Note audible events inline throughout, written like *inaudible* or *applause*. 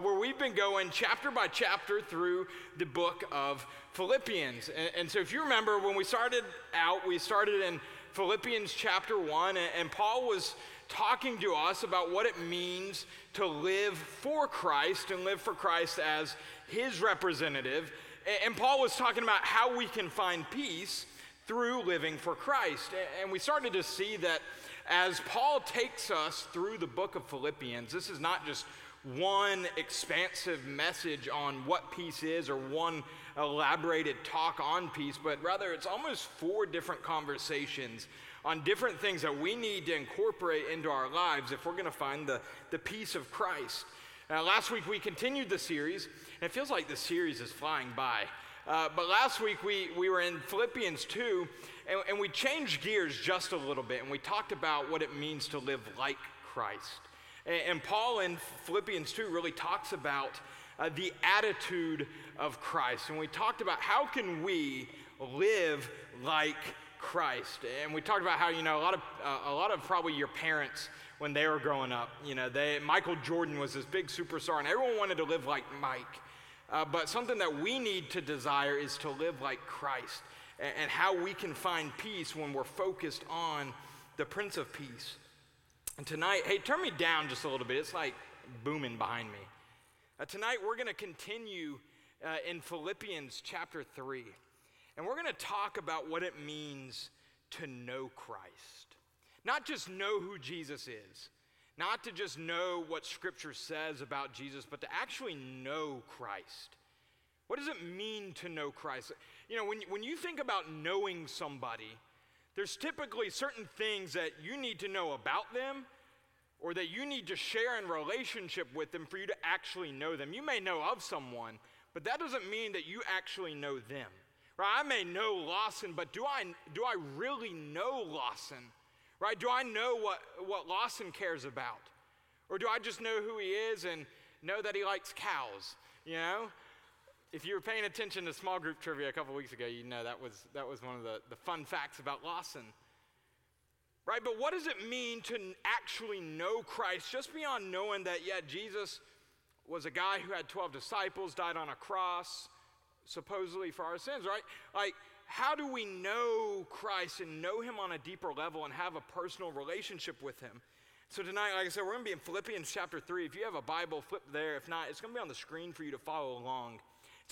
where we've been going chapter by chapter through the book of Philippians. And, and, so, if you remember, when we started out, we started in Philippians chapter 1, and, and Paul was talking to us about what it means to live for Christ and live for Christ as his representative. And, and Paul was talking about how we can find peace through living for Christ. And we started to see that as Paul takes us through the book of Philippians, this is not just one expansive message on what peace is or one elaborated talk on peace, but rather it's almost four different conversations on different things that we need to incorporate into our lives if we're going to find the, the peace of Christ. Now, last week we continued the series, and it feels like the series is flying by. Uh, but last week we, we were in Philippians 2, and, and we changed gears just a little bit, and we talked about what it means to live like Christ. And, Paul in Philippians 2 really talks about uh, the attitude of Christ. And we talked about how can we live like Christ. And we talked about how, you know, a lot of, uh, a lot of probably your parents, when they were growing up, you know, they, Michael Jordan was this big superstar, and everyone wanted to live like Mike. Uh, but something that we need to desire is to live like Christ and, and how we can find peace when we're focused on the Prince of Peace. And tonight, hey, turn me down just a little bit. It's like booming behind me. Uh, tonight, we're going to continue uh, in Philippians chapter 3. And we're going to talk about what it means to know Christ. Not just know who Jesus is, not to just know what Scripture says about Jesus, but to actually know Christ. What does it mean to know Christ? You know, when, when you think about knowing somebody, there's typically certain things that you need to know about them or that you need to share in relationship with them for you to actually know them. You may know of someone, but that doesn't mean that you actually know them. Right? I may know Lawson, but do I, do I really know Lawson? Right? Do I know what, what Lawson cares about? Or do I just know who he is and know that he likes cows? You know? If you were paying attention to small group trivia a couple weeks ago, you know that was, that was one of the, the fun facts about Lawson. Right? But what does it mean to actually know Christ just beyond knowing that, yeah, Jesus was a guy who had 12 disciples, died on a cross, supposedly for our sins, right? Like, how do we know Christ and know Him on a deeper level and have a personal relationship with Him? So, tonight, like I said, we're going to be in Philippians chapter 3. If you have a Bible, flip there. If not, it's going to be on the screen for you to follow along.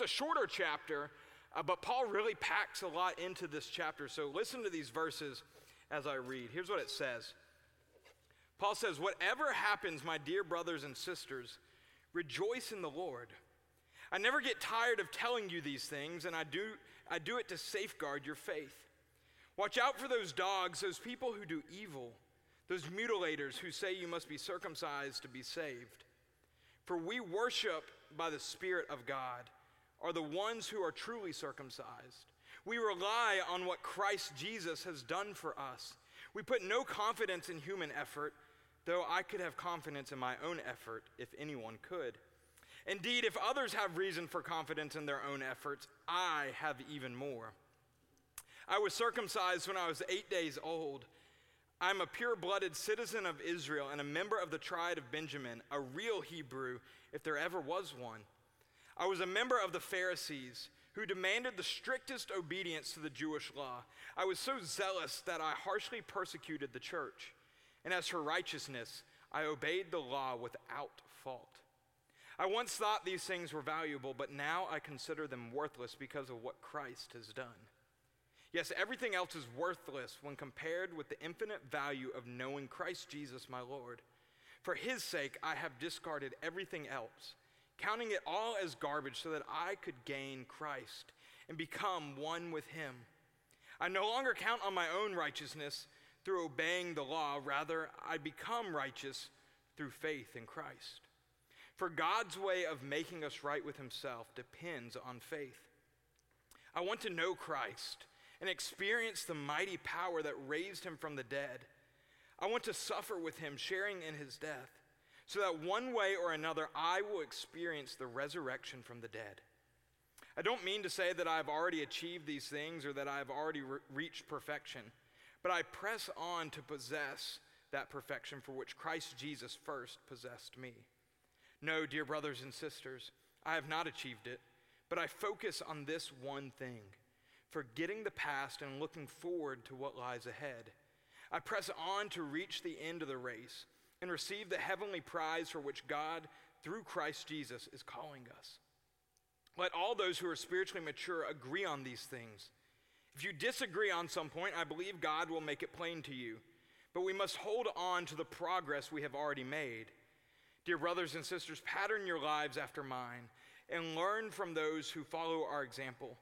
It's a shorter chapter, uh, but Paul really packs a lot into this chapter. So, listen to these verses as I read. Here's what it says Paul says, Whatever happens, my dear brothers and sisters, rejoice in the Lord. I never get tired of telling you these things, and I do, I do it to safeguard your faith. Watch out for those dogs, those people who do evil, those mutilators who say you must be circumcised to be saved. For we worship by the Spirit of God, are the ones who are truly circumcised. We rely on what Christ Jesus has done for us. We put no confidence in human effort, though I could have confidence in my own effort if anyone could. Indeed, if others have reason for confidence in their own efforts, I have even more. I was circumcised when I was eight days old. I'm a pure blooded citizen of Israel and a member of the tribe of Benjamin, a real Hebrew, if there ever was one. I was a member of the Pharisees who demanded the strictest obedience to the Jewish law. I was so zealous that I harshly persecuted the church. And as for righteousness, I obeyed the law without fault. I once thought these things were valuable, but now I consider them worthless because of what Christ has done. Yes, everything else is worthless when compared with the infinite value of knowing Christ Jesus, my Lord. For his sake, I have discarded everything else, counting it all as garbage so that I could gain Christ and become one with him. I no longer count on my own righteousness through obeying the law, rather, I become righteous through faith in Christ. For God's way of making us right with Himself depends on faith. I want to know Christ and experience the mighty power that raised Him from the dead. I want to suffer with Him, sharing in His death, so that one way or another I will experience the resurrection from the dead. I don't mean to say that I've already achieved these things or that I've already re- reached perfection, but I press on to possess that perfection for which Christ Jesus first possessed me. No, dear brothers and sisters, I have not achieved it, but I focus on this one thing forgetting the past and looking forward to what lies ahead. I press on to reach the end of the race and receive the heavenly prize for which God, through Christ Jesus, is calling us. Let all those who are spiritually mature agree on these things. If you disagree on some point, I believe God will make it plain to you. But we must hold on to the progress we have already made. Dear brothers and sisters, pattern your lives after mine and learn from those who follow our example.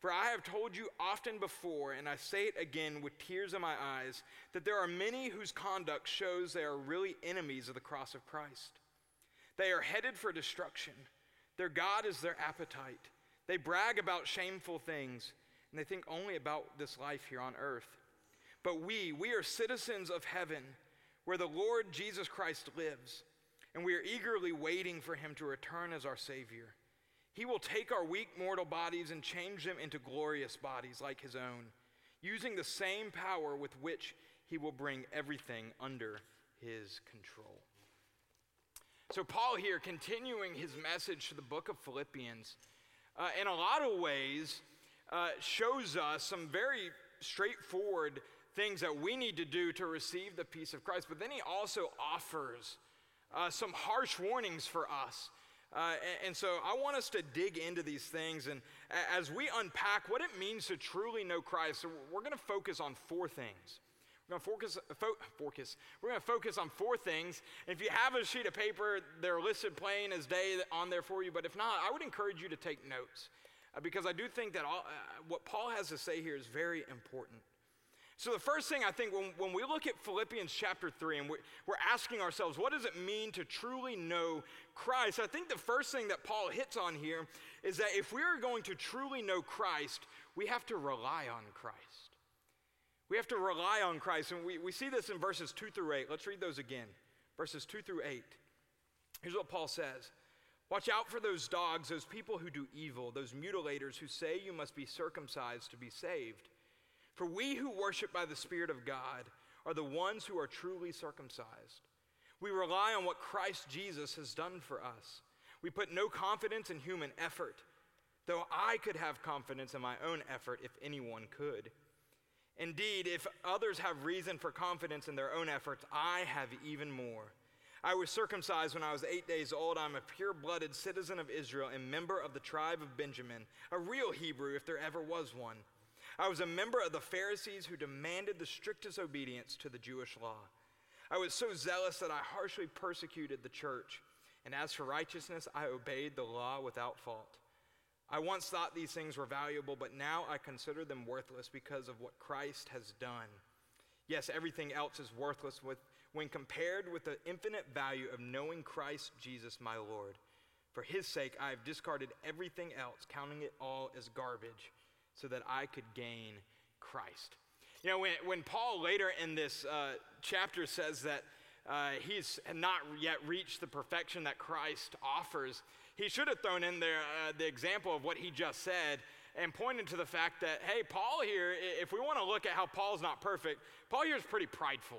For I have told you often before, and I say it again with tears in my eyes, that there are many whose conduct shows they are really enemies of the cross of Christ. They are headed for destruction. Their God is their appetite. They brag about shameful things, and they think only about this life here on earth. But we, we are citizens of heaven, where the Lord Jesus Christ lives, and we are eagerly waiting for him to return as our Savior. He will take our weak mortal bodies and change them into glorious bodies like his own, using the same power with which he will bring everything under his control. So, Paul here, continuing his message to the book of Philippians, uh, in a lot of ways, uh, shows us some very straightforward things that we need to do to receive the peace of Christ. But then he also offers uh, some harsh warnings for us uh, and, and, so I want us to dig into these things. And as we unpack what it means to truly know Christ, so we're going to focus on four things. We're going to focus, fo- focus. We're going to focus on four things. If you have a sheet of paper, they're listed plain as day on there for you. But if not, I would encourage you to take notes uh, because I do think that all, uh, what Paul has to say here is very important. So, the first thing I think when, when we look at Philippians chapter 3 and we're, we're asking ourselves, what does it mean to truly know Christ? I think the first thing that Paul hits on here is that if we're going to truly know Christ, we have to rely on Christ. We have to rely on Christ. And we, we see this in verses 2 through 8. Let's read those again. Verses 2 through 8. Here's what Paul says Watch out for those dogs, those people who do evil, those mutilators who say you must be circumcised to be saved for we who worship by the Spirit of God are the ones who are truly circumcised. We rely on what Christ Jesus has done for us. We put no confidence in human effort, though I could have confidence in my own effort if anyone could. Indeed, if others have reason for confidence in their own efforts, I have even more. I was circumcised when I was eight days old. I'm a pure blooded citizen of Israel and member of the tribe of Benjamin, a real Hebrew if there ever was one. I was a member of the Pharisees who demanded the strictest obedience to the Jewish law. I was so zealous that I harshly persecuted the church. And as for righteousness, I obeyed the law without fault. I once thought these things were valuable, but now I consider them worthless because of what Christ has done. Yes, everything else is worthless with, when compared with the infinite value of knowing Christ Jesus my Lord. For his sake, I have discarded everything else, counting it all as garbage so that I could gain Christ. You know, when, when Paul later in this uh, chapter says that uh, he's not yet reached the perfection that Christ offers, he should have thrown in there uh, the example of what he just said and pointed to the fact that, hey, Paul here, if we want to look at how Paul's not perfect, Paul here is pretty prideful.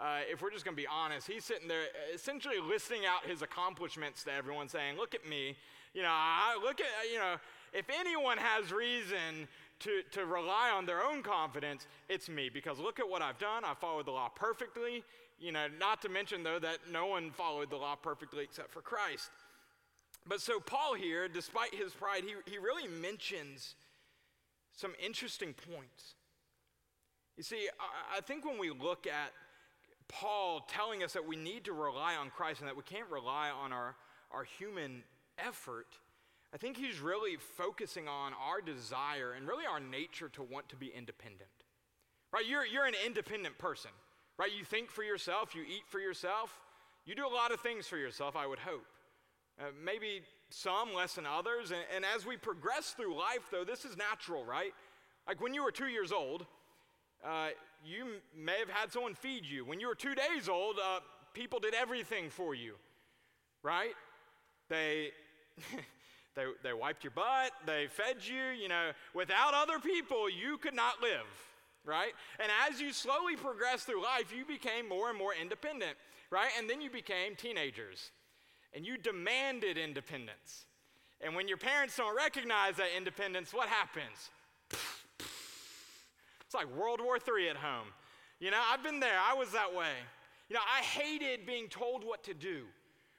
Uh, if we're just going to be honest, he's sitting there essentially listing out his accomplishments to everyone, saying, Look at me. You know, I look at, you know, if anyone has reason to, to rely on their own confidence, it's me. Because look at what I've done. I followed the law perfectly. You know, not to mention, though, that no one followed the law perfectly except for Christ. But so, Paul here, despite his pride, he, he really mentions some interesting points. You see, I, I think when we look at Paul telling us that we need to rely on Christ and that we can't rely on our, our human effort, I think he's really focusing on our desire and really our nature to want to be independent. Right? You're, you're an independent person, right? You think for yourself, you eat for yourself, you do a lot of things for yourself, I would hope. Uh, maybe some less than others. And, and as we progress through life, though, this is natural, right? Like when you were two years old, uh, you may have had someone feed you. When you were two days old, uh, people did everything for you, right? They. *laughs* They, they wiped your butt, they fed you, you know. Without other people, you could not live, right? And as you slowly progressed through life, you became more and more independent, right? And then you became teenagers and you demanded independence. And when your parents don't recognize that independence, what happens? *laughs* It's like World War III at home. You know, I've been there, I was that way. You know, I hated being told what to do,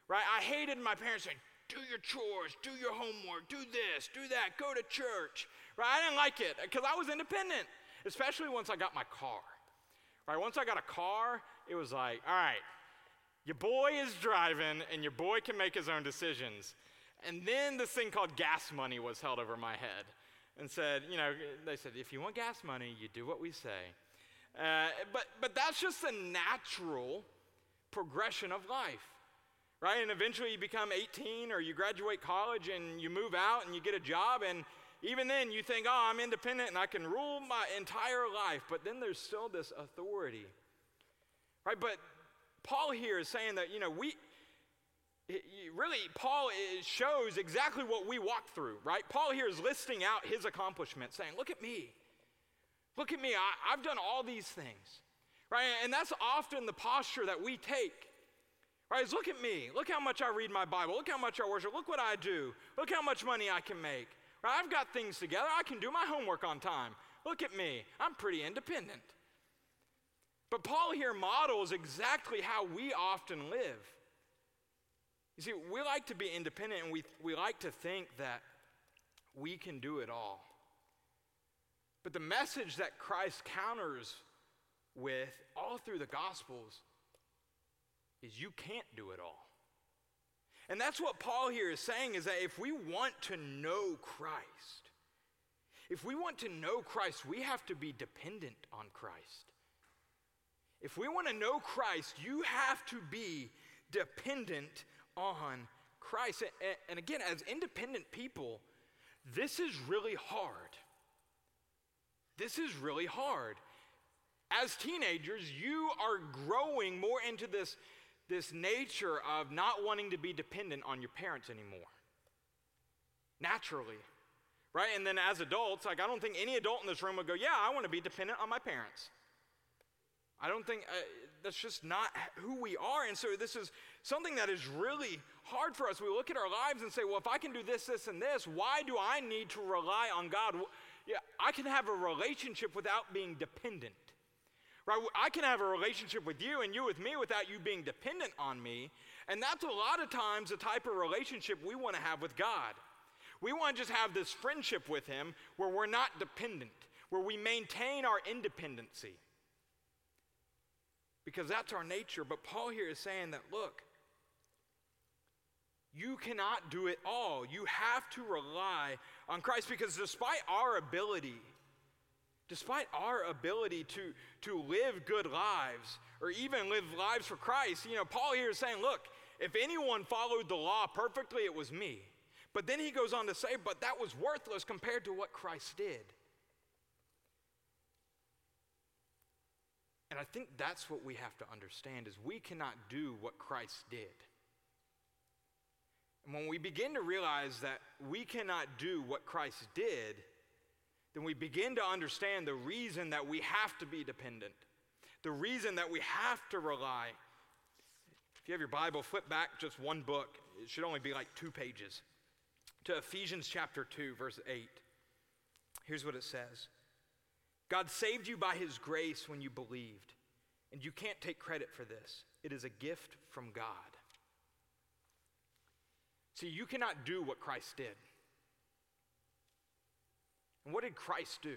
right? I hated my parents saying, do your chores, do your homework, do this, do that, go to church, right? I didn't like it because I was independent, especially once I got my car, right? Once I got a car, it was like, all right, your boy is driving and your boy can make his own decisions. And then this thing called gas money was held over my head and said, you know, they said, if you want gas money, you do what we say. Uh, but, but that's just a natural progression of life, right? And eventually you become 18 or you graduate college and you move out and you get a job. And even then you think, oh, I'm independent and I can rule my entire life. But then there's still this authority, right? But Paul here is saying that, you know, we, really, Paul shows exactly what we walk through, right? Paul here is listing out his accomplishments, saying, Look at me. Look at me. I, have done all these things, right? And that's often the posture that we take, right? Is look at me. Look how much I read my Bible. Look how much I worship. Look what I do. Look how much money I can make, right? I've got things together. I can do my homework on time. Look at me. I'm pretty independent. But Paul here models exactly how we often live. You see, we like to be independent and we, we like to think that we can do it all. But the message that Christ counters with all through the Gospels is you can't do it all. And that's what Paul here is saying is that if we want to know Christ, if we want to know Christ, we have to be dependent on Christ. If we want to know Christ, you have to be dependent on Christ. And again, as independent people, this is really hard. This is really hard. As teenagers, you are growing more into this, this nature of not wanting to be dependent on your parents anymore. Naturally. Right? And then as adults, like I don't think any adult in this room would go, Yeah, I want to be dependent on my parents. I don't think uh, that's just not who we are. And so this is something that is really hard for us. We look at our lives and say, well, if I can do this, this, and this, why do I need to rely on God? Yeah, I can have a relationship without being dependent. Right? I can have a relationship with you and you with me without you being dependent on me. And that's a lot of times the type of relationship we want to have with God. We want to just have this friendship with Him where we're not dependent, where we maintain our independency because that's our nature. But Paul here is saying that, look, you cannot do it all. You have to rely on Christ because despite our ability, despite our ability to, to live good lives or even live lives for Christ, you know, Paul here is saying, look, if anyone followed the law perfectly, it was me. But then he goes on to say, but that was worthless compared to what Christ did. And I think that's what we have to understand is we cannot do what Christ did. And when we begin to realize that we cannot do what Christ did, then we begin to understand the reason that we have to be dependent, the reason that we have to rely. If you have your Bible, flip back just one book. It should only be like two pages to Ephesians chapter 2, verse 8. Here's what it says God saved you by his grace when you believed, and you can't take credit for this. It is a gift from God. See, you cannot do what Christ did. And what did Christ do?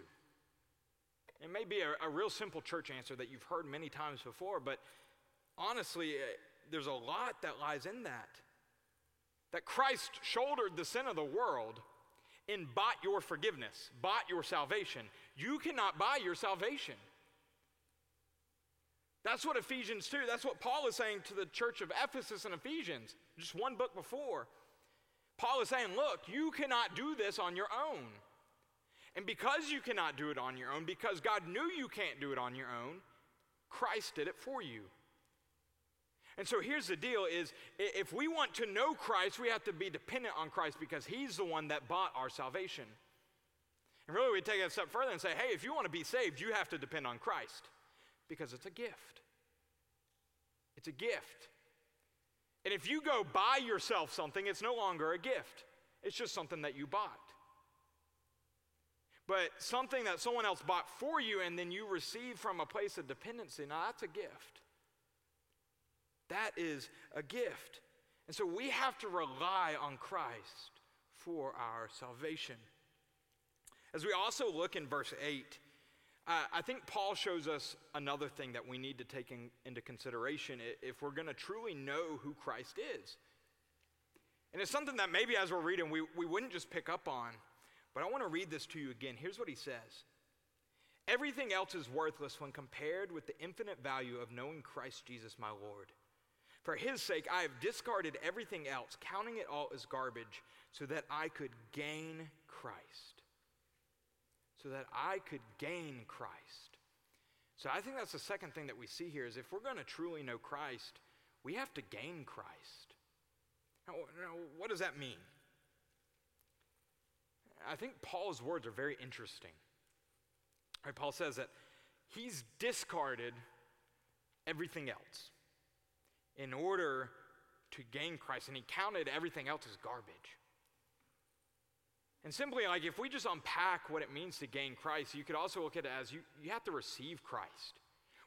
It may be a, a, real simple church answer that you've heard many times before, but honestly, eh, there's a lot that lies in that. That Christ shouldered the sin of the world and bought your forgiveness, bought your salvation. You cannot buy your salvation. That's what Ephesians 2, that's what Paul is saying to the church of Ephesus and Ephesians, just one book before. Paul is saying, look, you cannot do this on your own. And because you cannot do it on your own, because God knew you can't do it on your own, Christ did it for you. And so here's the deal is if we want to know Christ, we have to be dependent on Christ because he's the one that bought our salvation. And really, we take it a step further and say, hey, if you want to be saved, you have to depend on Christ because it's a gift. It's a gift. And if you go buy yourself something, it's no longer a gift, it's just something that you bought. But something that someone else bought for you and then you receive from a place of dependency, now that's a gift. That is a gift. And so we have to rely on Christ for our salvation. As we also look in verse 8, uh, I think Paul shows us another thing that we need to take in, into consideration if we're going to truly know who Christ is. And it's something that maybe as we're reading, we, we wouldn't just pick up on. But I want to read this to you again. Here's what he says Everything else is worthless when compared with the infinite value of knowing Christ Jesus my Lord. For his sake, I have discarded everything else, counting it all as garbage, so that I could gain Christ. So that I could gain Christ. So I think that's the second thing that we see here is if we're going to truly know Christ, we have to gain Christ. Now, now, what does that mean? I think Paul's words are very interesting. Right, Paul says that he's discarded everything else in order to gain Christ, and he counted everything else as garbage. And simply, like, if we just unpack what it means to gain Christ, you could also look at it as you, you have to receive Christ.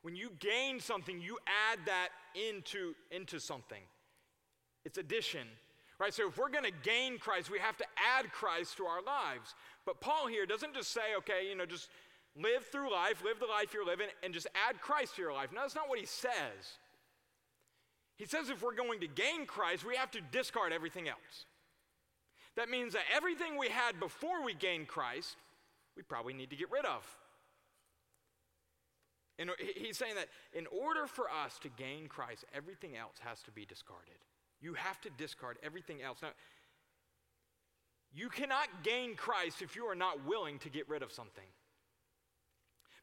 When you gain something, you add that into, into something. It's addition. Right? So if we're going to gain Christ, we have to add Christ to our lives. But Paul here doesn't just say, okay, you know, just live through life, live the life you're living, and just add Christ to your life. No, that's not what he says. He says if we're going to gain Christ, we have to discard everything else. That means that everything we had before we gained Christ, we probably need to get rid of. And he's saying that in order for us to gain Christ, everything else has to be discarded. You have to discard everything else. Now, you cannot gain Christ if you are not willing to get rid of something.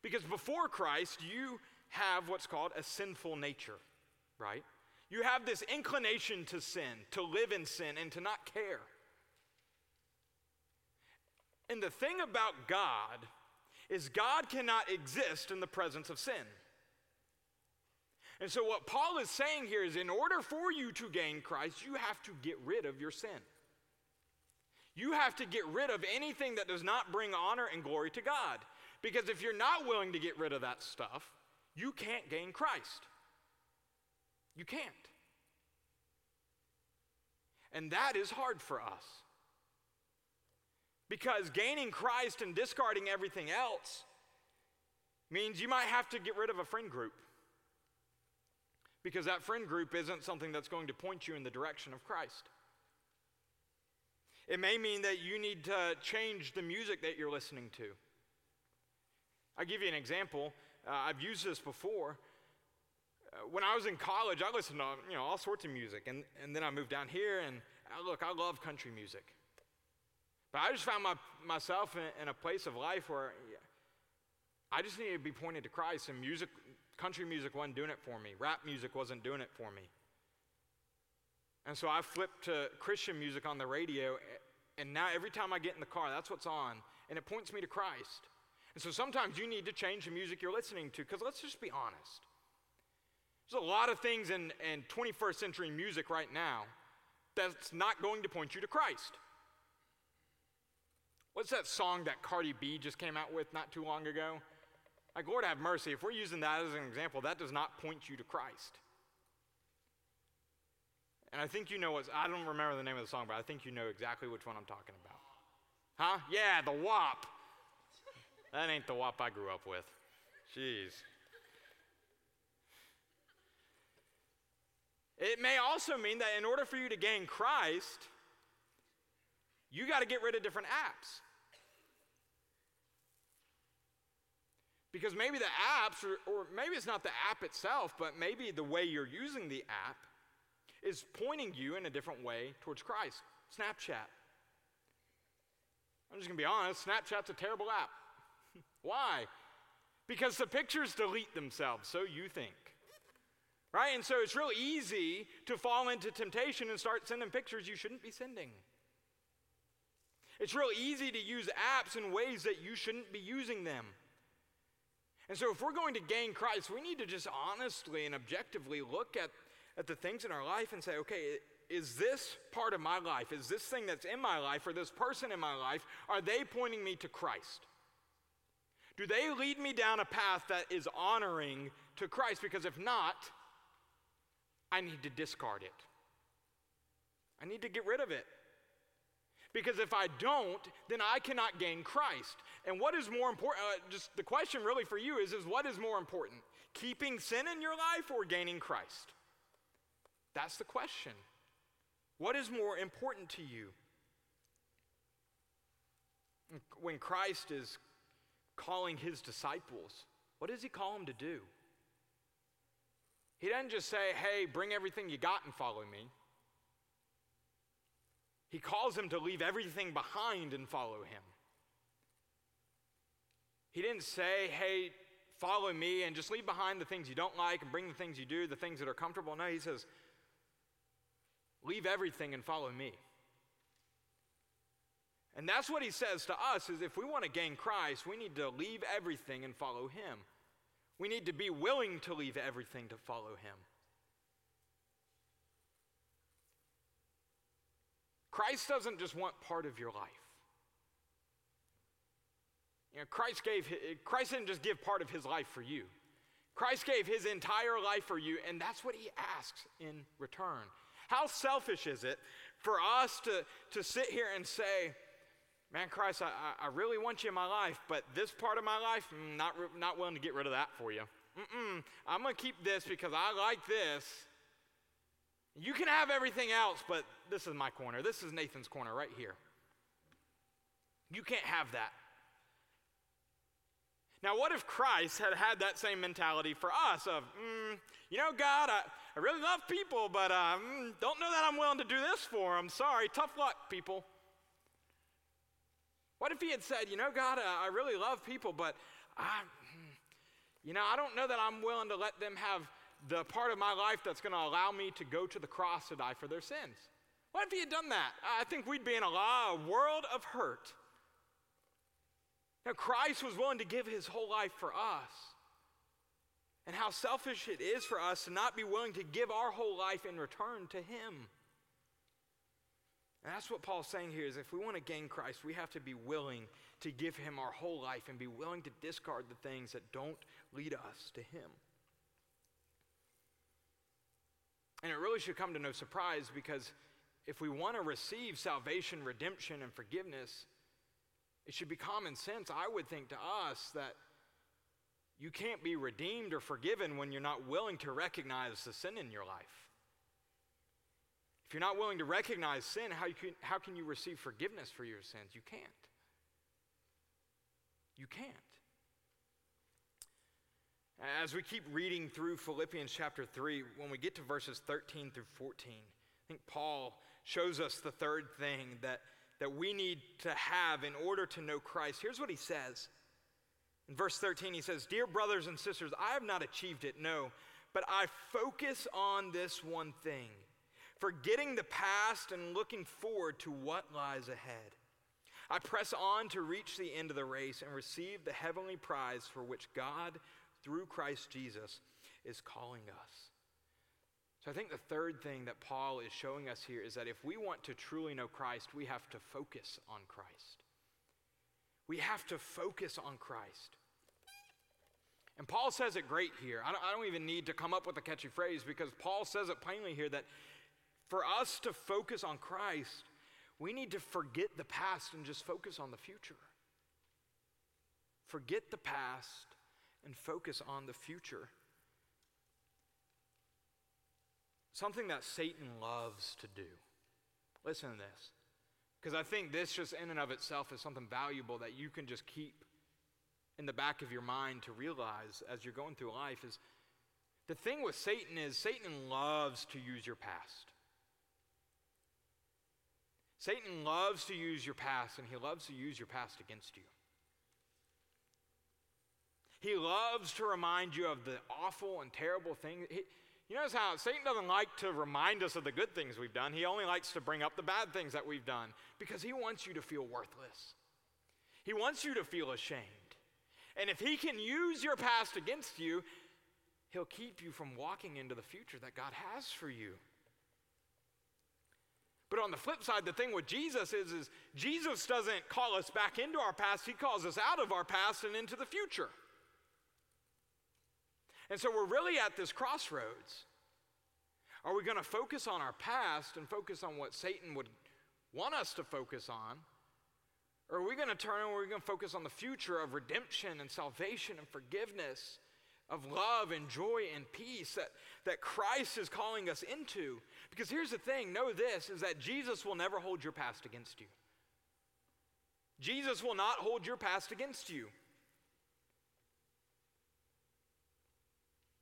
Because before Christ, you have what's called a sinful nature, right? You have this inclination to sin, to live in sin, and to not care. And the thing about God is, God cannot exist in the presence of sin. And so, what Paul is saying here is in order for you to gain Christ, you have to get rid of your sin. You have to get rid of anything that does not bring honor and glory to God. Because if you're not willing to get rid of that stuff, you can't gain Christ. You can't. And that is hard for us. Because gaining Christ and discarding everything else means you might have to get rid of a friend group because that friend group isn't something that's going to point you in the direction of Christ. It may mean that you need to change the music that you're listening to. I'll give you an example. Uh, I've used this before. Uh, when I was in college, I listened to you know, all sorts of music, and, and then I moved down here, and uh, look, I love country music. But I just found my, myself in, in a place of life where I just needed to be pointed to Christ, and music Country music wasn't doing it for me, rap music wasn't doing it for me. And so I flipped to Christian music on the radio, and now every time I get in the car, that's what's on, and it points me to Christ. And so sometimes you need to change the music you're listening to, because let's just be honest. There's a lot of things in, in 21st century music right now that's not going to point you to Christ. What's that song that Cardi B just came out with not too long ago? Like, Lord have mercy, if we're using that as an example, that does not point you to Christ. And I think you know what, I don't remember the name of the song, but I think you know exactly which one I'm talking about. Huh? Yeah, the WAP. That ain't the WAP I grew up with. Jeez. It may also mean that in order for you to gain Christ, you got to get rid of different apps. Because maybe the apps, or, or maybe it's not the app itself, but maybe the way you're using the app is pointing you in a different way towards Christ. Snapchat. I'm just going to be honest Snapchat's a terrible app. *laughs* Why? Because the pictures delete themselves, so you think. Right? And so it's real easy to fall into temptation and start sending pictures you shouldn't be sending. It's real easy to use apps in ways that you shouldn't be using them. And so, if we're going to gain Christ, we need to just honestly and objectively look at, at the things in our life and say, okay, is this part of my life, is this thing that's in my life, or this person in my life, are they pointing me to Christ? Do they lead me down a path that is honoring to Christ? Because if not, I need to discard it. I need to get rid of it. Because if I don't, then I cannot gain Christ. And what is more important? Uh, just the question really for you is, is what is more important? Keeping sin in your life or gaining Christ? That's the question. What is more important to you? When Christ is calling his disciples, what does he call them to do? He doesn't just say, hey, bring everything you got and follow me. He calls him to leave everything behind and follow him. He didn't say, hey, follow me and just leave behind the things you don't like and bring the things you do, the things that are comfortable. No, he says, leave everything and follow me. And that's what he says to us is if we want to gain Christ, we need to leave everything and follow him. We need to be willing to leave everything to follow him. Christ doesn't just want part of your life. You know, Christ gave Christ didn't just give part of his life for you. Christ gave his entire life for you, and that's what he asks in return. How selfish is it for us to, to sit here and say, Man, Christ, I, I really want you in my life, but this part of my life, mm, not, not willing to get rid of that for you. Mm-mm, I'm going to keep this because I like this. You can have everything else, but this is my corner. This is Nathan's corner right here. You can't have that. Now, what if Christ had had that same mentality for us of, mm, you know, God, I, I really love people, but um, don't know that I'm willing to do this for them. Sorry, tough luck, people. What if he had said, you know, God, uh, I really love people, but I, you know, I don't know that I'm willing to let them have the part of my life that's going to allow me to go to the cross to die for their sins. What if he had done that? I think we'd be in a, world of hurt. Now, Christ was willing to give his whole life for us. And how selfish it is for us to not be willing to give our whole life in return to him. And that's what Paul's saying here is if we want to gain Christ, we have to be willing to give him our whole life and be willing to discard the things that don't lead us to him. And it really should come to no surprise because if we want to receive salvation, redemption, and forgiveness, it should be common sense, I would think, to us that you can't be redeemed or forgiven when you're not willing to recognize the sin in your life. If you're not willing to recognize sin, how, you can, how can you receive forgiveness for your sins? You can't. You can't. As we keep reading through Philippians chapter 3, when we get to verses 13 through 14, I think Paul shows us the third thing that, that we need to have in order to know Christ. Here's what he says. In verse 13, he says, Dear brothers and sisters, I have not achieved it, no, but I focus on this one thing forgetting the past and looking forward to what lies ahead. I press on to reach the end of the race and receive the heavenly prize for which God, through Christ Jesus, is calling us. So I think the third thing that Paul is showing us here is that if we want to truly know Christ, we have to focus on Christ. We have to focus on Christ. And Paul says it great here. I don't, I don't, even need to come up with a catchy phrase because Paul says it plainly here that for us to focus on Christ, we need to forget the past and just focus on the future. Forget the past and focus on the future. Something that Satan loves to do. Listen to this. Because I think this, just in and of itself, is something valuable that you can just keep in the back of your mind to realize as you're going through life is the thing with Satan is Satan loves to use your past. Satan loves to use your past, and he loves to use your past against you. He loves to remind you of the awful and terrible things. You notice how Satan doesn't like to remind us of the good things we've done. He only likes to bring up the bad things that we've done because he wants you to feel worthless. He wants you to feel ashamed. And if he can use your past against you, he'll keep you from walking into the future that God has for you. But on the flip side, the thing with Jesus is, is Jesus doesn't call us back into our past, he calls us out of our past and into the future. And so we're really at this crossroads. Are we going to focus on our past and focus on what Satan would want us to focus on? Or are we going to turn and we're going to focus on the future of redemption and salvation and forgiveness, of love and joy and peace that, that Christ is calling us into? Because here's the thing know this is that Jesus will never hold your past against you. Jesus will not hold your past against you.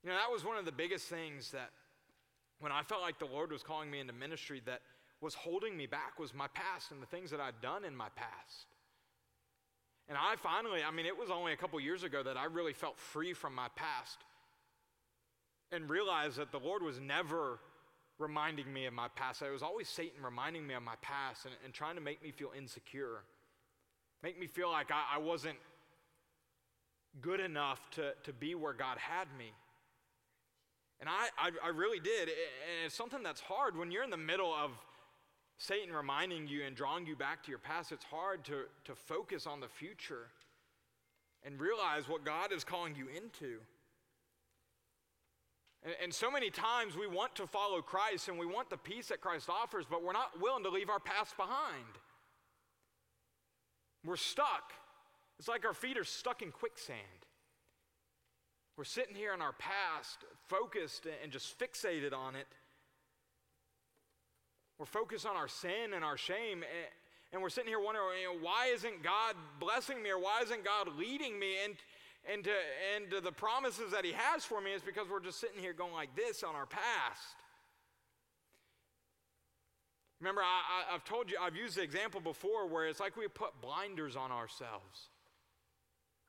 You know, that was one of the biggest things that when I felt like the Lord was calling me into ministry that was holding me back was my past and the things that I'd done in my past. And I finally, I mean, it was only a couple years ago that I really felt free from my past and realized that the Lord was never reminding me of my past. It was always Satan reminding me of my past and, and trying to make me feel insecure, make me feel like I, I wasn't good enough to, to be where God had me. And I, I, I, really did. And it's something that's hard when you're in the middle of Satan reminding you and drawing you back to your past. It's hard to, to focus on the future and realize what God is calling you into. And, and so many times we want to follow Christ and we want the peace that Christ offers, but we're not willing to leave our past behind. We're stuck. It's like our feet are stuck in quicksand. We're sitting here in our past, focused and just fixated on it. We're focused on our sin and our shame, and we're sitting here wondering, you know, why isn't God blessing me or why isn't God leading me? And and to, and to the promises that He has for me is because we're just sitting here going like this on our past. Remember, I, have told you, I've used the example before where it's like we put blinders on ourselves.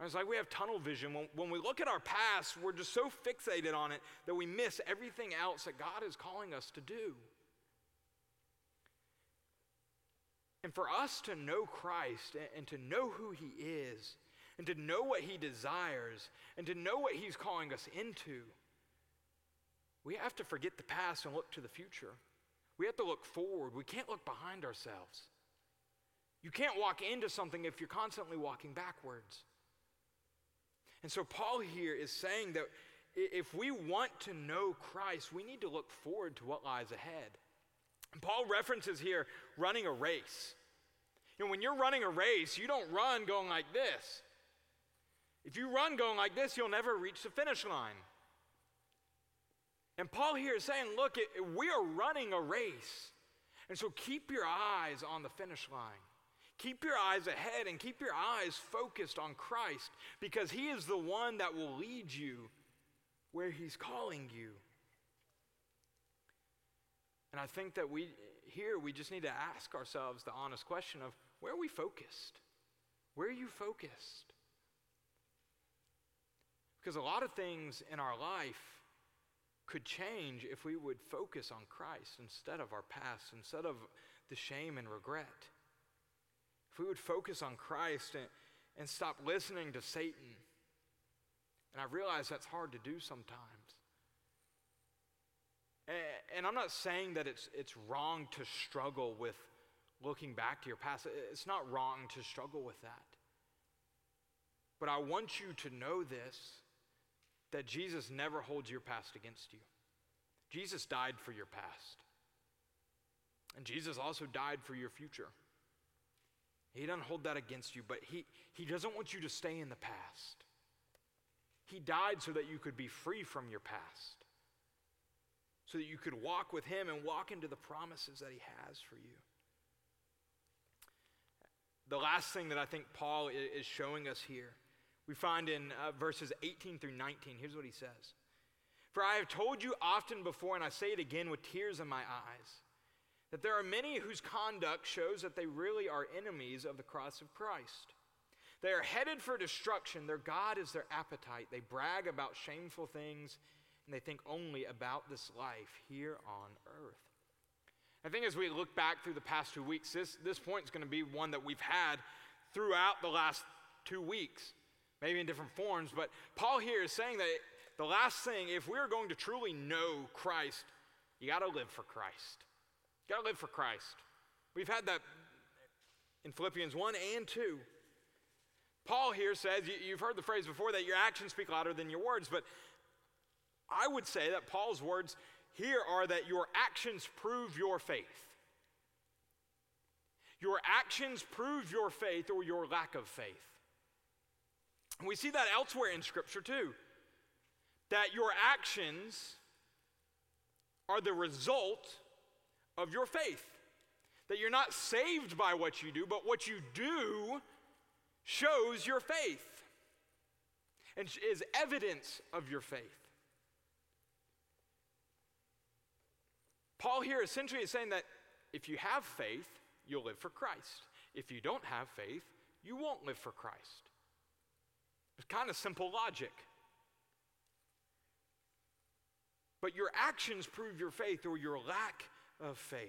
It's like we have tunnel vision. When, when we look at our past, we're just so fixated on it that we miss everything else that God is calling us to do. And for us to know Christ and, and to know who He is, and to know what He desires and to know what He's calling us into, we have to forget the past and look to the future. We have to look forward. We can't look behind ourselves. You can't walk into something if you're constantly walking backwards. And so, Paul here is saying that if we want to know Christ, we need to look forward to what lies ahead. And Paul references here running a race. And when you're running a race, you don't run going like this. If you run going like this, you'll never reach the finish line. And Paul here is saying, look, it, we are running a race. And so keep your eyes on the finish line. Keep your eyes ahead and keep your eyes focused on Christ because He is the one that will lead you where He's calling you. And I think that we here we just need to ask ourselves the honest question of where are we focused? Where are you focused? Because a lot of things in our life could change if we would focus on Christ instead of our past, instead of the shame and regret. If we would focus on Christ and, and stop listening to Satan. And I realize that's hard to do sometimes. And, and I'm not saying that it's, it's wrong to struggle with looking back to your past. It's not wrong to struggle with that. But I want you to know this that Jesus never holds your past against you. Jesus died for your past. And Jesus also died for your future. He doesn't hold that against you, but he, he doesn't want you to stay in the past. He died so that you could be free from your past, so that you could walk with Him and walk into the promises that He has for you. The last thing that I think Paul is showing us here we find in uh, verses 18 through 19. Here's what he says For I have told you often before, and I say it again with tears in my eyes, that there are many whose conduct shows that they really are enemies of the cross of Christ. They are headed for destruction. Their God is their appetite. They brag about shameful things and they think only about this life here on earth. I think as we look back through the past two weeks, this, this point is going to be one that we've had throughout the last two weeks, maybe in different forms. But Paul here is saying that the last thing, if we're going to truly know Christ, you got to live for Christ. Got to live for Christ. We've had that in Philippians 1 and 2. Paul here says, you've heard the phrase before that your actions speak louder than your words, but I would say that Paul's words here are that your actions prove your faith. Your actions prove your faith or your lack of faith. And we see that elsewhere in Scripture too. That your actions are the result of your faith. That you're not saved by what you do, but what you do shows your faith and is evidence of your faith. Paul here essentially is saying that if you have faith, you'll live for Christ. If you don't have faith, you won't live for Christ. It's kind of simple logic. But your actions prove your faith or your lack of faith.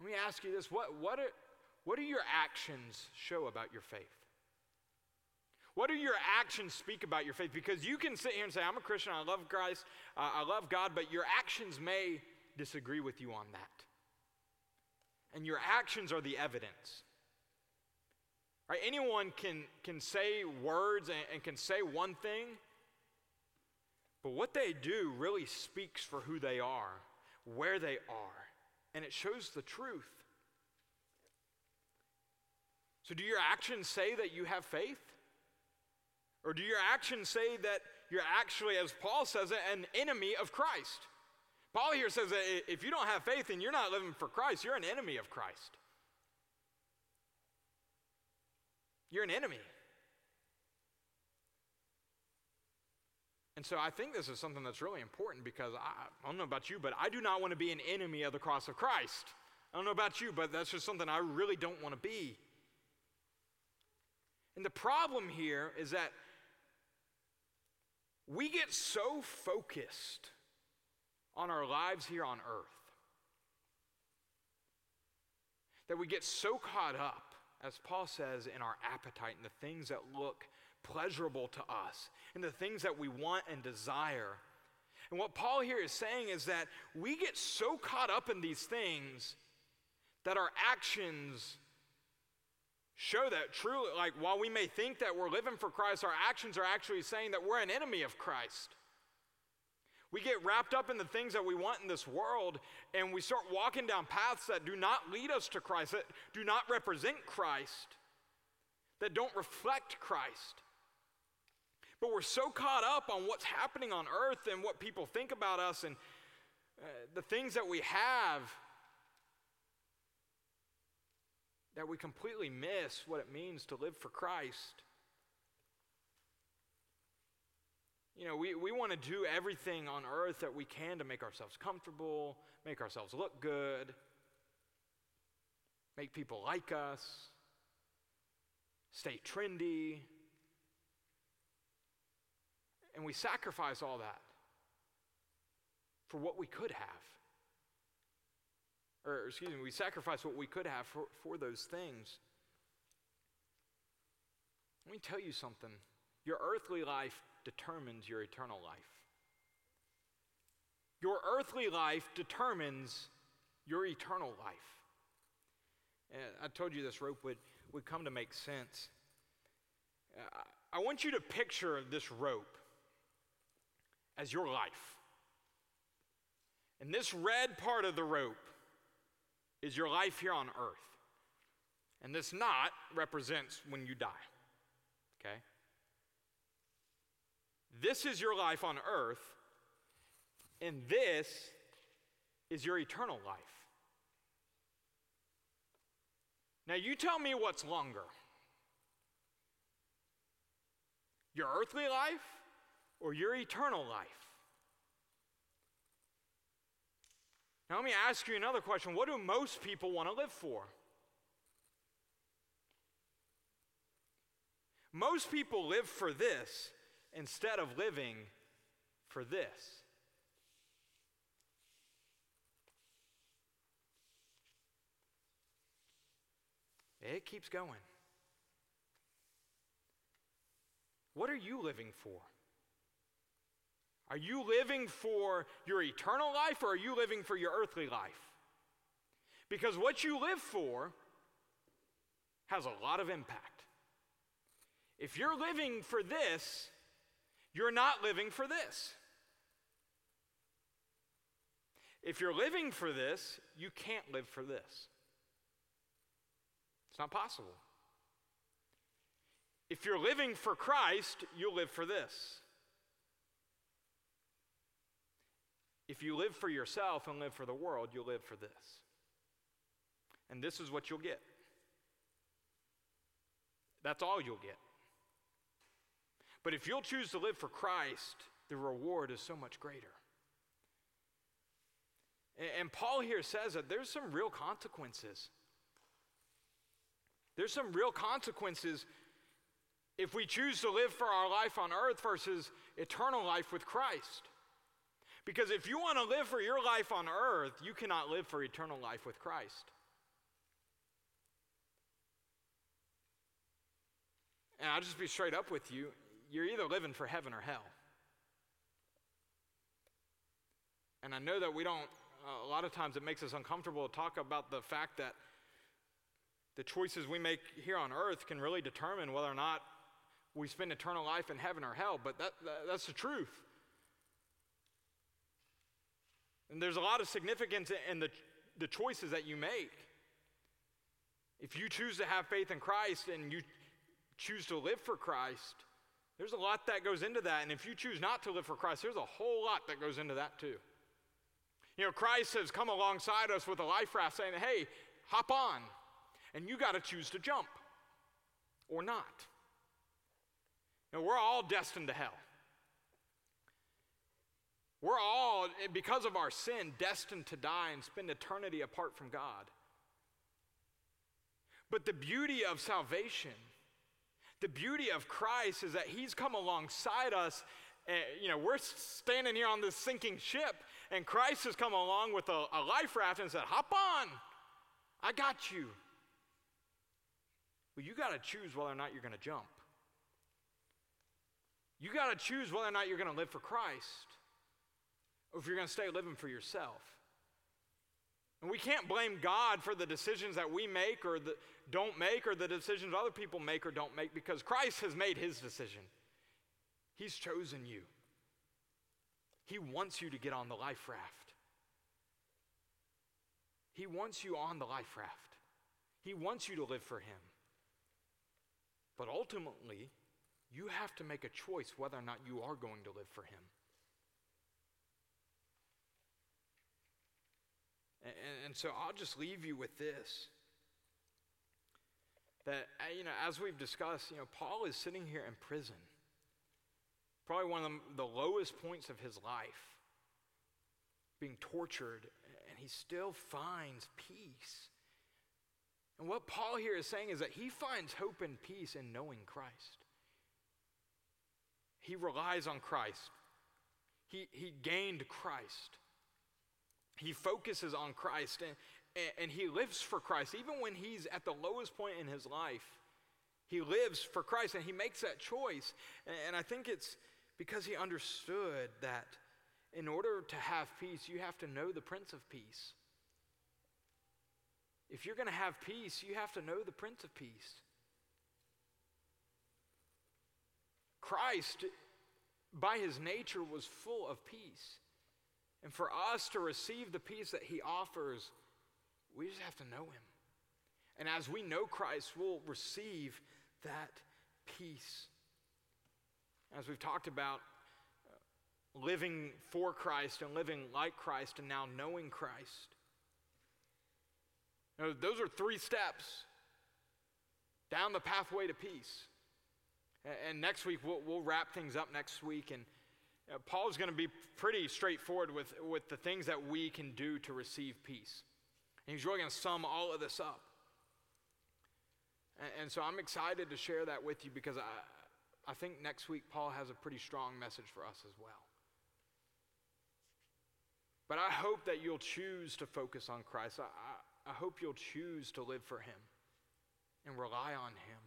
Let me ask you this what, what, are, what do your actions show about your faith? What do your actions speak about your faith? Because you can sit here and say, I'm a Christian, I love Christ, uh, I love God, but your actions may disagree with you on that. And your actions are the evidence. Right? Anyone can, can say words and, and can say one thing, but what they do really speaks for who they are, where they are, and it shows the truth. So, do your actions say that you have faith? Or do your actions say that you're actually, as Paul says it, an enemy of Christ? Paul here says that if you don't have faith and you're not living for Christ, you're an enemy of Christ. You're an enemy. And so I think this is something that's really important because I, I, don't know about you, but I do not want to be an enemy of the cross of Christ. I don't know about you, but that's just something I really don't want to be. And the problem here is that we get so focused on our lives here on earth that we get so caught up, as Paul says, in our appetite and the things that look pleasurable to us and the things that we want and desire. And what Paul here is saying is that we get so caught up in these things that our actions show that truly, like while we may think that we're living for Christ, our actions are actually saying that we're an enemy of Christ. We get wrapped up in the things that we want in this world, and we start walking down paths that do not lead us to Christ, that do not represent Christ, that don't reflect Christ. But we're so caught up on what's happening on earth and what people think about us and uh, the things that we have that we completely miss what it means to live for Christ. You know, we, we want to do everything on earth that we can to make ourselves comfortable, make ourselves look good, make people like us, stay trendy. And we sacrifice all that for what we could have or excuse me, we sacrifice what we could have for, for those things. Let me tell you something. Your earthly life determines your eternal life. Your earthly life determines your eternal life. And I told you this rope would, would come to make sense. Uh, I want you to picture this rope as your life. And this red part of the rope is your life here on earth. And this knot represents when you die. Okay? This is your life on earth, and this is your eternal life. Now, you tell me what's longer your earthly life or your eternal life? Now, let me ask you another question. What do most people want to live for? Most people live for this, instead of living for this. It keeps going. What are you living for? Are you living for your eternal life or are you living for your earthly life? Because what you live for has a lot of impact. If you're living for this, you're not living for this. If you're living for this, you can't live for this. It's not possible. If you're living for Christ, you'll live for this. If you live for yourself and live for the world, you'll live for this. And this is what you'll get. That's all you'll get. But if you'll choose to live for Christ, the reward is so much greater. And Paul here says that there's some real consequences. There's some real consequences if we choose to live for our life on earth versus eternal life with Christ. Because if you want to live for your life on earth, you cannot live for eternal life with Christ. And I'll just be straight up with you you're either living for heaven or hell. And I know that we don't, a lot of times it makes us uncomfortable to talk about the fact that the choices we make here on earth can really determine whether or not we spend eternal life in heaven or hell, but that, that, that's the truth. And there's a lot of significance in the, the choices that you make. If you choose to have faith in Christ and you choose to live for Christ, there's a lot that goes into that. And if you choose not to live for Christ, there's a whole lot that goes into that too. You know, Christ has come alongside us with a life raft saying, hey, hop on. And you got to choose to jump or not. Now, we're all destined to hell. We're all, because of our sin, destined to die and spend eternity apart from God. But the beauty of salvation, the beauty of Christ is that He's come alongside us. And, you know, we're standing here on this sinking ship, and Christ has come along with a, a life raft and said, Hop on, I got you. Well, you got to choose whether or not you're going to jump. You got to choose whether or not you're going to live for Christ or if you're going to stay living for yourself. And we can't blame God for the decisions that we make or the, don't make or the decisions other people make or don't make because Christ has made his decision. He's chosen you. He wants you to get on the life raft. He wants you on the life raft. He wants you to live for him. But ultimately, you have to make a choice whether or not you are going to live for Him. And, and, so I'll just leave you with this. That, you know, as we've discussed, you know, Paul is sitting here in prison. Probably one of the, the lowest points of his life, being tortured, and he still finds peace. And what Paul here is saying is that he finds hope and peace in knowing Christ. He relies on Christ. He, he gained Christ. He focuses on Christ and, and, he lives for Christ. Even when he's at the lowest point in his life, he lives for Christ and he makes that choice. And, I think it's because he understood that in order to have peace, you have to know the Prince of Peace. If you're going to have peace, you have to know the Prince of Peace. Christ, by his nature, was full of peace. And for us to receive the peace that he offers, we just have to know him. And as we know Christ, we'll receive that peace. As we've talked about, uh, living for Christ and living like Christ and now knowing Christ. Those are three steps down the pathway to peace. And next week, we'll, we'll wrap things up next week. And uh, Paul's going to be pretty straightforward with, with the things that we can do to receive peace. And he's really going to sum all of this up. And, and, so I'm excited to share that with you because I, I think next week Paul has a pretty strong message for us as well. But I hope that you'll choose to focus on Christ. I, I, I hope you'll choose to live for Him and rely on Him.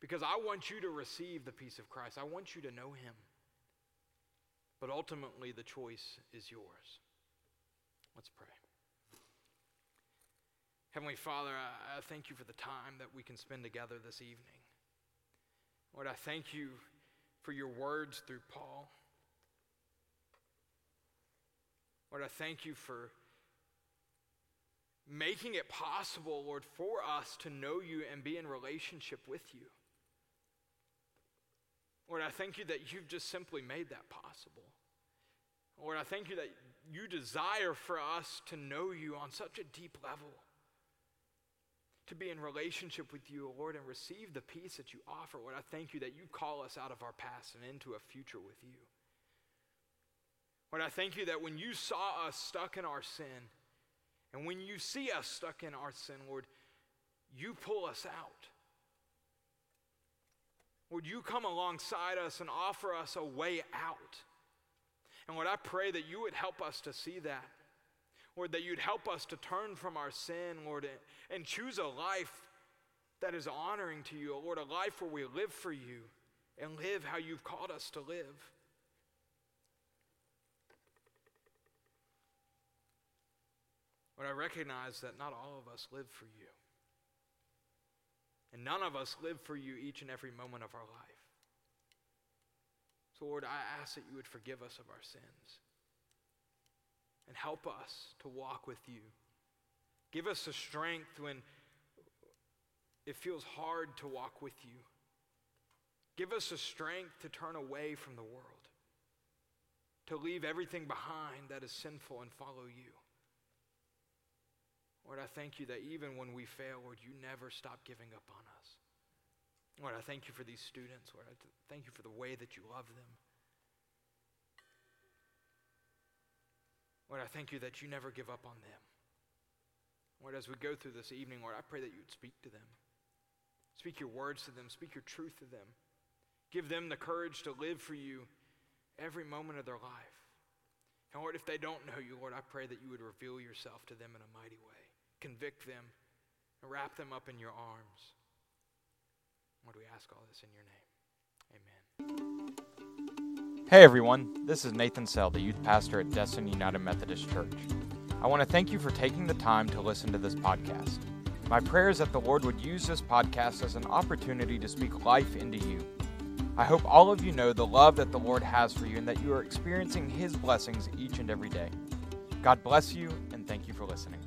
Because I want you to receive the peace of Christ, I want you to know Him. But ultimately, the choice is yours. Let's pray. Heavenly Father, I, thank you for the time that we can spend together this evening. Lord, I thank you for your words through Paul. Lord, I thank you for making it possible, Lord, for us to know you and be in relationship with you. Lord, I thank you that you've just simply made that possible. Lord, I thank you that you desire for us to know you on such a deep level, to be in relationship with you, Lord, and receive the peace that you offer. Lord, I thank you that you call us out of our past and into a future with you. Lord, I thank you that when you saw us stuck in our sin, and when you see us stuck in our sin, Lord, you pull us out. Would you come alongside us and offer us a way out? And Lord, I pray that you would help us to see that. Lord, that you'd help us to turn from our sin, Lord, and choose a life that is honoring to you, Lord, a life where we live for you and live how you've called us to live. Lord, I recognize that not all of us live for you. And none of us live for you each and every moment of our life. So, Lord, I ask that you would forgive us of our sins and help us to walk with you. Give us the strength when it feels hard to walk with you. Give us the strength to turn away from the world, to leave everything behind that is sinful and follow you. Lord, I thank you that even when we fail, Lord, you never stop giving up on us. Lord, I thank you for these students. Lord, I thank you for the way that you love them. Lord, I thank you that you never give up on them. Lord, as we go through this evening, Lord, I pray that you would speak to them. Speak your words to them. Speak your truth to them. Give them the courage to live for you every moment of their life. And Lord, if they don't know you, Lord, I pray that you would reveal yourself to them in a mighty way. Convict them and wrap them up in your arms. Lord, we ask all this in your name. Amen. Hey everyone, this is Nathan Sell, the youth pastor at Destin United Methodist Church. I want to thank you for taking the time to listen to this podcast. My prayer is that the Lord would use this podcast as an opportunity to speak life into you. I hope all of you know the love that the Lord has for you and that you are experiencing His blessings each and every day. God bless you, and thank you for listening.